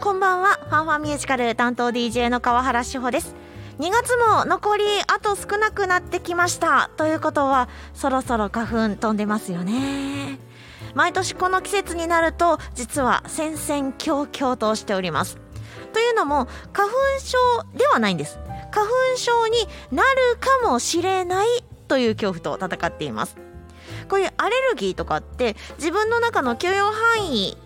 こんばんは。ファンファンミュージカル担当 DJ の川原志保です。2月も残りあと少なくなってきました。ということはそろそろ花粉飛んでますよね。毎年この季節になると実は戦々恐々としております。というのも花粉症ではないんです。花粉症になるかもしれないという恐怖と戦っています。こういうアレルギーとかって自分の中の許容範囲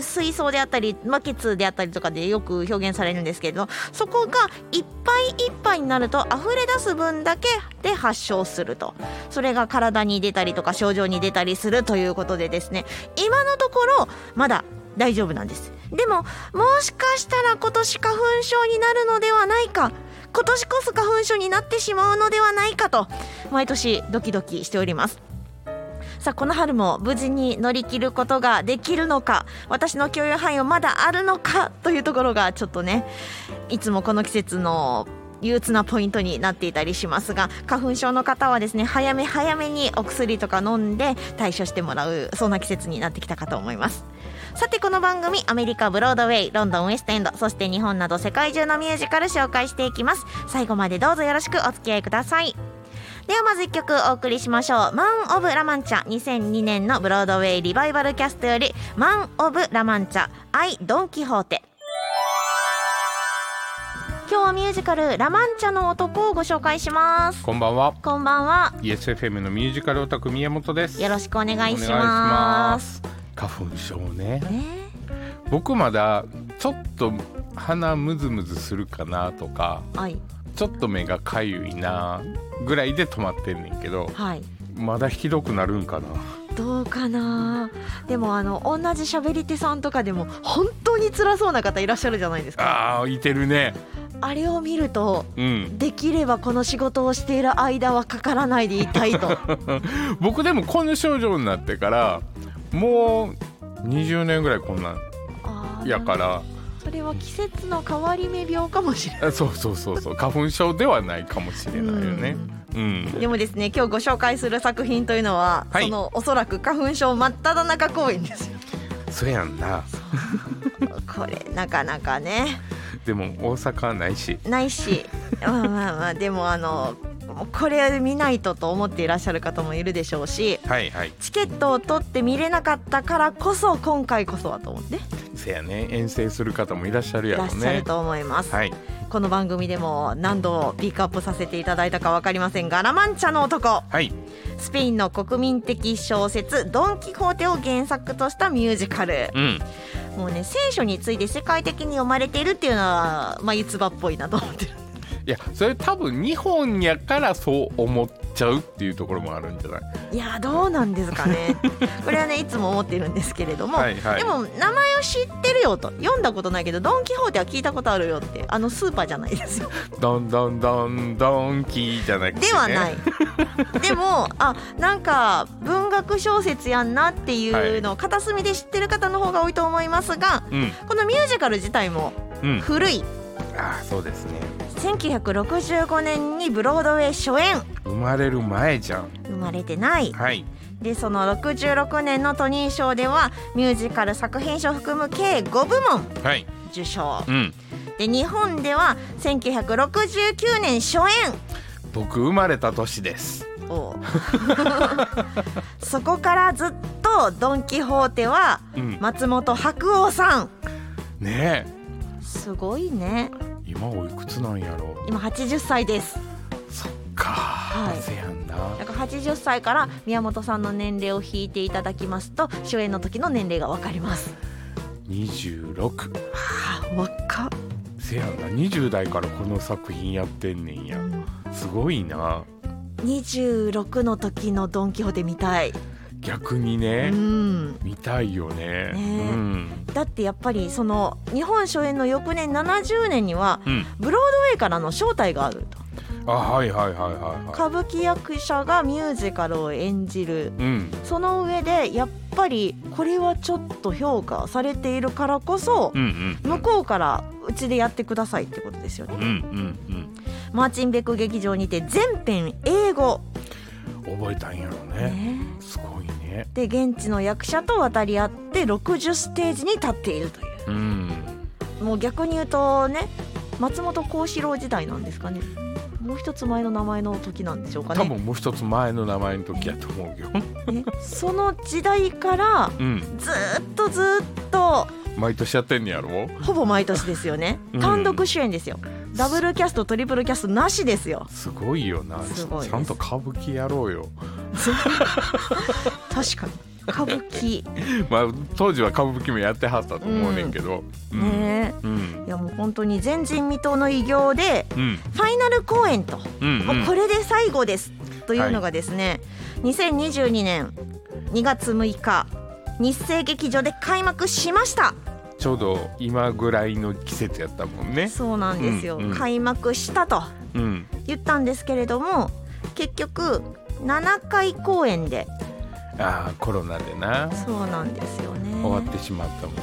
水槽であったり魔血であったりとかでよく表現されるんですけれどそこがいっぱいいっぱいになると溢れ出す分だけで発症すると。それが体に出たりとか症状に出たりするということでですね。今のところまだ大丈夫なんです。でももしかしたら今年花粉症になるのではないか。今年こそ花粉症になってしまうのではないかと毎年ドキドキしております。さあこの春も無事に乗り切ることができるのか？私の許容範囲はまだあるのか？というところがちょっとねいつもこの季節の憂鬱なポイントになっていたりしますが花粉症の方はですね早め早めにお薬とか飲んで対処してもらうそんな季節になってきたかと思います。さてこの番組アメリカブロードウェイロンドンウエストエンドそして日本など世界中のミュージカル紹介していきます。最後までどうぞよろしくお付き合いください。ではまず1曲お送りしましょう「マン・オブ・ラ・マンチャ」2002年のブロードウェイリバイバルキャストより「マン・オブ・ラ・マンチャアイ・ドン・キホーテ」今日はミュージカル「ラ・マンチャの男」をご紹介します。こんばんは。こんばんは。ESFM のミュージカルオタク宮本です。よろしくお願いします。し花粉症ね。ね。僕まだちょっと鼻ムズムズするかなとかはいちょっと目がかゆいなぐらいで止まってんねんけどはい。まだひどくなるんかな？どうかな？でもあの同じ喋り手さんとかでも本当に辛そうな方いらっしゃるじゃないですか。あーいてるね。あれを見るとうん。できればこの仕事をしている間はかからないでいたいと。僕でもこの症状になってからもう20年ぐらいこんなんやからそれは季節の変わり目病かもしれない。あ そうそうそうそう。花粉症ではないかもしれないよね。うん。でもですね今日ご紹介する作品というのは、はい。そのおそらく花粉症真っ只中公演ですよ。そうやんな。これなかなかね。でも大阪はないし。ないし。まあまあまあでもあのこれ見ないとと思っていらっしゃる方もいるでしょうしはいはい。チケットを取って見れなかったからこそ今回こそはと思ってせやね。遠征する方もいらっしゃるいやろね。らっしゃると思います、はい。この番組でも何度ピックアップさせていただいたか分かりませんがラマンチャの男。はい。スペインの国民的小説「ドン・キホーテ」を原作としたミュージカル。うん。もうね聖書について世界的に読まれているっていうのはまあ逸話っぽいなと思ってるいやそれ多分日本やからそう思っちゃうっていうところもあるんじゃない？いやどうなんですかね。これはねいつも思ってるんですけれども、はいはい。でも名前を知ってるよと読んだことないけどドン・キホーテは聞いたことあるよってあのスーパーじゃないですよ。どんどんどんどんキーじゃなくて、ね、ではない。でもあなんか文学小説やんなっていうのを片隅で知ってる方の方が多いと思いますがうん。このミュージカル自体もうん。古い。ああそうですね1965年にブロードウェイ初演。生まれる前じゃん。生まれてない。はい。でその66年のトニー賞ではミュージカル作品賞を含む計5部門はい。受賞。うん。で日本では1969年初演。僕生まれた年です。お そこからずっとドン・キホーテはうん。松本白鸚さん。ねすごいね。え今おいくつなんやろ今80歳です。そっか、い。せやんな。だから80歳から宮本さんの年齢を引いていただきますと初演の時の年齢がわかります。26はあ若っ。せやんな。20代からこの作品やってんねんや。すごいな。26の時のドン・キホーテ見たい、逆にうね、ん、見たいよね。ねえ。うんだってやっぱりその日本初演の翌年70年にはうん。ブロードウェイからの招待があると。あはいはいはいはいは歌舞伎役者がミュージカルを演じる。いうん。その上でやっぱりこれはちょっと評価されているからこそうんうん向こうからうちでやってくださいってことですよね。うんうんマーチンベック劇場にて全編英語、うん覚えたんやろね。ね、すごいね。で現地の役者と渡り合って60ステージに立っているという。うん。もう逆に言うとね松本幸四郎時代なんですかね。もう一つ前の名前の時なんでしょうかね。多分もう一つ前の名前の時やと思うよね。その時代からうん。ずーっとずーっと毎年やってんねやろ？ほぼ毎年ですよね。うん。単独主演ですよ、ダブルキャストトリプルキャストなしですよ。すごいよな。すごいです。ちゃんと歌舞伎やろうよ。確かに歌舞伎。まあ当時は歌舞伎もやってはったと思うねんけど、うん。ね。うん。いやもう本当に前人未到の偉業でうん。ファイナル公演と、うんもうこれで最後です。というのがですね、2022年2月6日日生劇場で開幕しました。ちょうど今ぐらいの季節やったもんね。そうなんですよ、うんうん。開幕したとうん。言ったんですけれども結局7回公演でああコロナでな。そうなんですよね。終わってしまったもんな。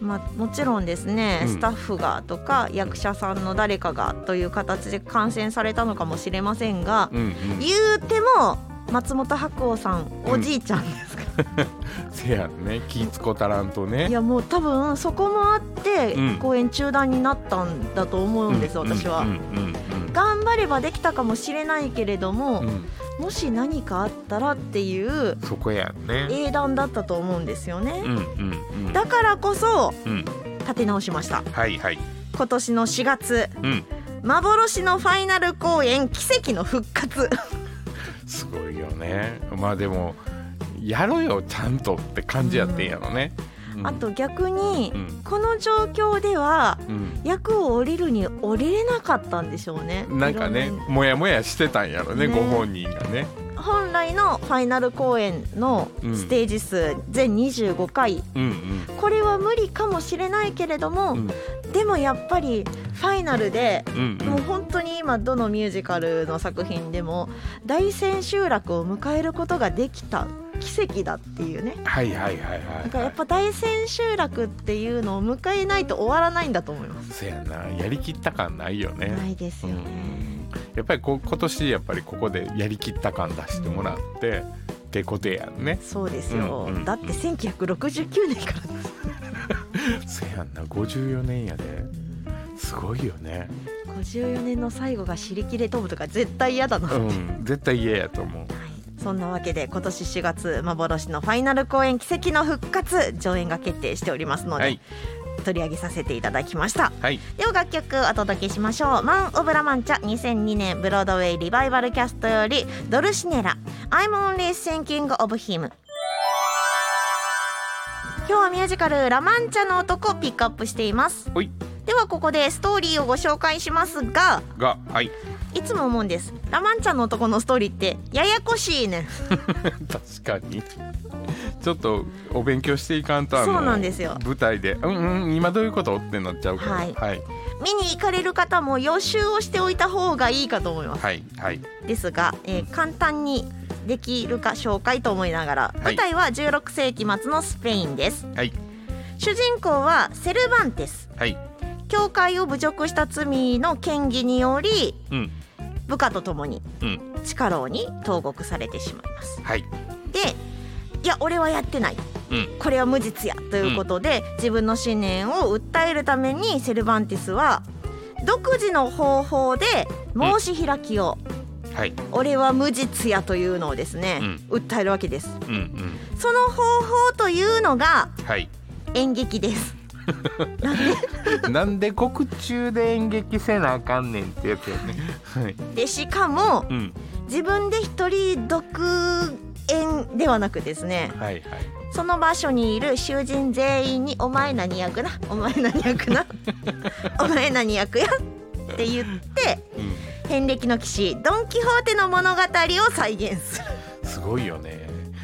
まあ、もちろんですね、うん。スタッフがとか役者さんの誰かがという形で感染されたのかもしれませんが、うんうん。言うても松本白鸚さんおじいちゃんですか。ら、せやんね。気ぃつこたらんとね。いやもう多分そこもあってうん。公演中断になったんだと思うんです、私は、うんうん頑張ればできたかもしれないけれども、うんうんもし何かあったらっていうそこやんね。英断だったと思うんですよね。う、んうんうん。だからこそうん。立て直しました。はいはい。今年の4月うん。幻のファイナル公演奇跡の復活。すごいよね。まあでもやろよちゃんとって感じやってんやろね、うんあと逆にうん。この状況ではうん。役を降りるに降りれなかったんでしょうね。なんかねもやもやしてたんやろねね。ご本人がね本来のファイナル公演のうんステージ数全25回。うん。これは無理かもしれないけれども、うん。でもやっぱりファイナルでうんうん。もう本当に今どのミュージカルの作品でも大千秋楽を迎えることができた奇跡だっていうね。はいはいはいはいだからやっぱ大千秋楽っていうのを迎えないと終わらないんだと思います。そやなやりきった感ないよね。ないですよね。やっぱりこ今年やっぱりここでやりきった感出してもらって、ってことやんね。そうですよ、うんうんだって1969年から。です、そやんな54年やで。うんすごいよね。54年の最後が尻切れ飛ぶとか絶対嫌だな、はい、うん絶対嫌やと思うそんなわけで今年4月幻のファイナル公演奇跡の復活上演が決定しておりますので、はい。取り上げさせていただきました。はい。では楽曲お届けしましょう。マン・オブ・ラ・マンチャ2002年ブロードウェイリバイバルキャストよりドルシネラ I'm only thinking of him 今日はミュージカルラ・マンチャの男をピックアップしています。ではここでストーリーをご紹介しますががはいいつも思うんです。ラ・マンチャの男のストーリーってややこしいね。ん確かに。ちょっとお勉強していかんとそうなんですよ。舞台で。うんうん今どういうことってなっちゃうから。はい。はい。見に行かれる方も予習をしておいた方がいいかと思います。はいはい。ですが、えー簡単にできるか紹介と思いながら、い。舞台は16世紀末のスペインです。はい。主人公はセルバンテス。はい。教会を侮辱した罪の嫌疑によりうん部下と共にうん。地下牢に投獄されてしまいます。はい。でいや俺はやってない。うん。これは無実やということで、自分の信念を訴えるためにセルバンティスは独自の方法で申し開きを、はい。俺は無実やというのをですね、訴えるわけです。うんうん。その方法というのがはい。演劇です なんで獄中で演劇せなあかんねんってやつやね。はい。でしかもうん。自分で一人独演ではなくですね。はいはい。その場所にいる囚人全員に「お前何役なお前何役な お前何役や」って言ってうん。遍歴の騎士ドン・キホーテの物語を再現する。すごいよね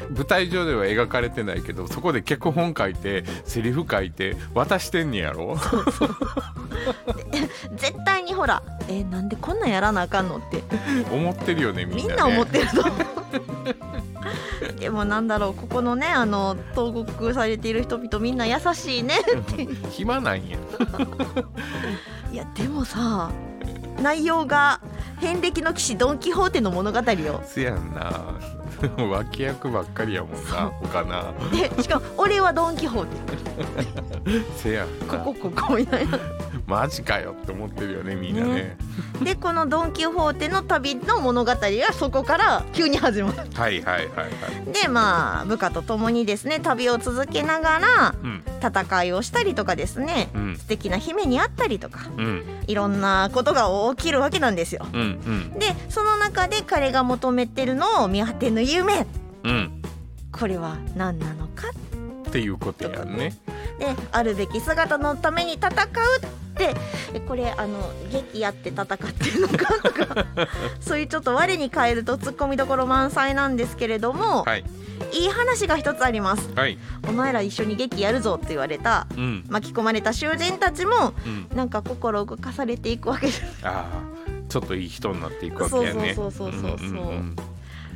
舞台上では描かれてないけどそこで脚本書いてセリフ書いて渡してんねやろ？絶対にほら「えなんでこんなんやらなあかんの?」って。思ってるよねみんな、ね、みんな思ってると。思うでもなんだろうここのねあの投獄されている人々みんな優しいね。って暇なんや。いやでもさ内容が遍歴の騎士ドン・キホーテの物語よ。せやんな 脇役ばっかりやもんな他な。でしかも俺はドン・キホーテ。せやんこなこここみたいなマジかよって思ってるよねみんなね。ね。でこのドン・キホーテの旅の物語はそこから急に始まる。はいはいはいはい。でまあ部下と共にですね旅を続けながらうん。戦いをしたりとかですねうん。素敵な姫に会ったりとかうん。いろんなことが起きるわけなんですよ。うんうん。でその中で彼が求めてるのを見果てぬ夢。うん。これは何なのかって。いうことやんねであるべき姿のために戦うってえこれあの劇やって戦ってるのかとか そういうちょっと我に返るとツッコミどころ満載なんですけれども、はい。い、い話が一つあります。はい。お前ら一緒に劇やるぞって言われたうん。巻き込まれた囚人たちもうん。なんか心動かされていくわけですああちょっといい人になっていくわけやね。そうそうそうそうそう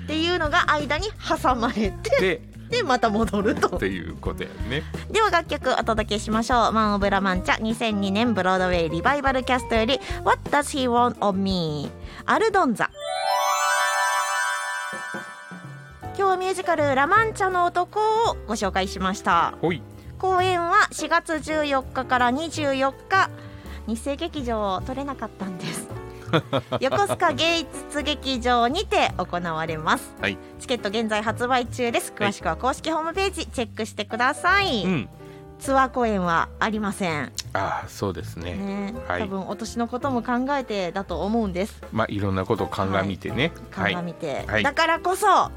っていうのが間に挟まれてででまた戻ると。っていうことやね。では楽曲お届けしましょう。マン・オブ・ラ・マンチャ2002年ブロードウェイリバイバルキャストより What Does He Want of Me? アルドンザ。今日はミュージカル「ラ・マンチャの男」をご紹介しました。公演は4月14日から24日。日生劇場取れなかったんです 横須賀芸術劇場にて行われます。はい。チケット現在発売中です。詳しくは公式ホームページチェックしてください、うん。ツアー公演はありません、ああそうですね。ねはい。多分お年のことも考えてだと思うんです。まあいろんなことを鑑みてね。はい。鑑みて、はい。だからこそ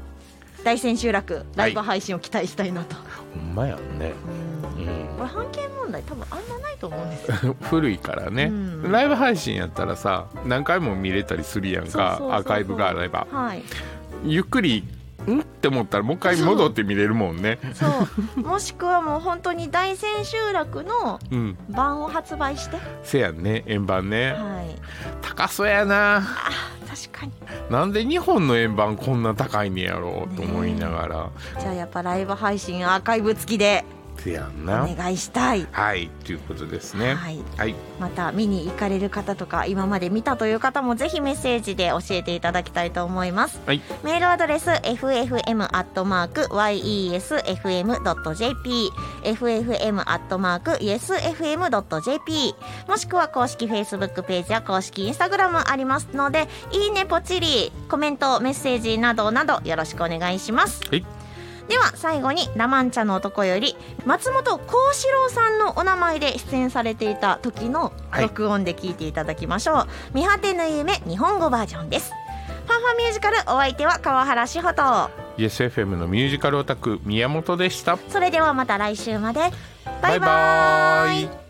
大千秋楽ライブ配信を期待したいなと、ほんまやんね。うんうんこれ半径問題多分あんまないと思うんですよ。古いからね、うん。ライブ配信やったらさ何回も見れたりするやんかアーカイブがあれば。はい。ゆっくりんって思ったらもう一回戻って見れるもんね。そう。もしくはもう本当に大千秋楽のうん。版を発売して。せやんね円盤ね。はい。高そうやな。あ確かに。なんで日本の円盤こんな高いんねやろうと思いながら、じゃあやっぱライブ配信アーカイブ付きでせやんおな願いしたい。はいということですね。はい。はい。また見に行かれる方とか今まで見たという方もぜひメッセージで教えていただきたいと思います。はい。メールアドレス ffm.yesfm.jp ffm.yesfm.jp もしくは公式 Facebook ページや公式 Instagram ありますのでいいねポチリコメントメッセージなどなどよろしくお願いします。はいでは最後に「ラ・マンチャの男」より松本幸四郎さんのお名前で出演されていた時のはい。録音で聞いていただきましょう「見果てぬ夢」日本語バージョンです。ファンファンミュージカルお相手は川原志穂と。YesFM のミュージカルオタク宮本でした。それではまた来週まで。バイババイ。バイーイ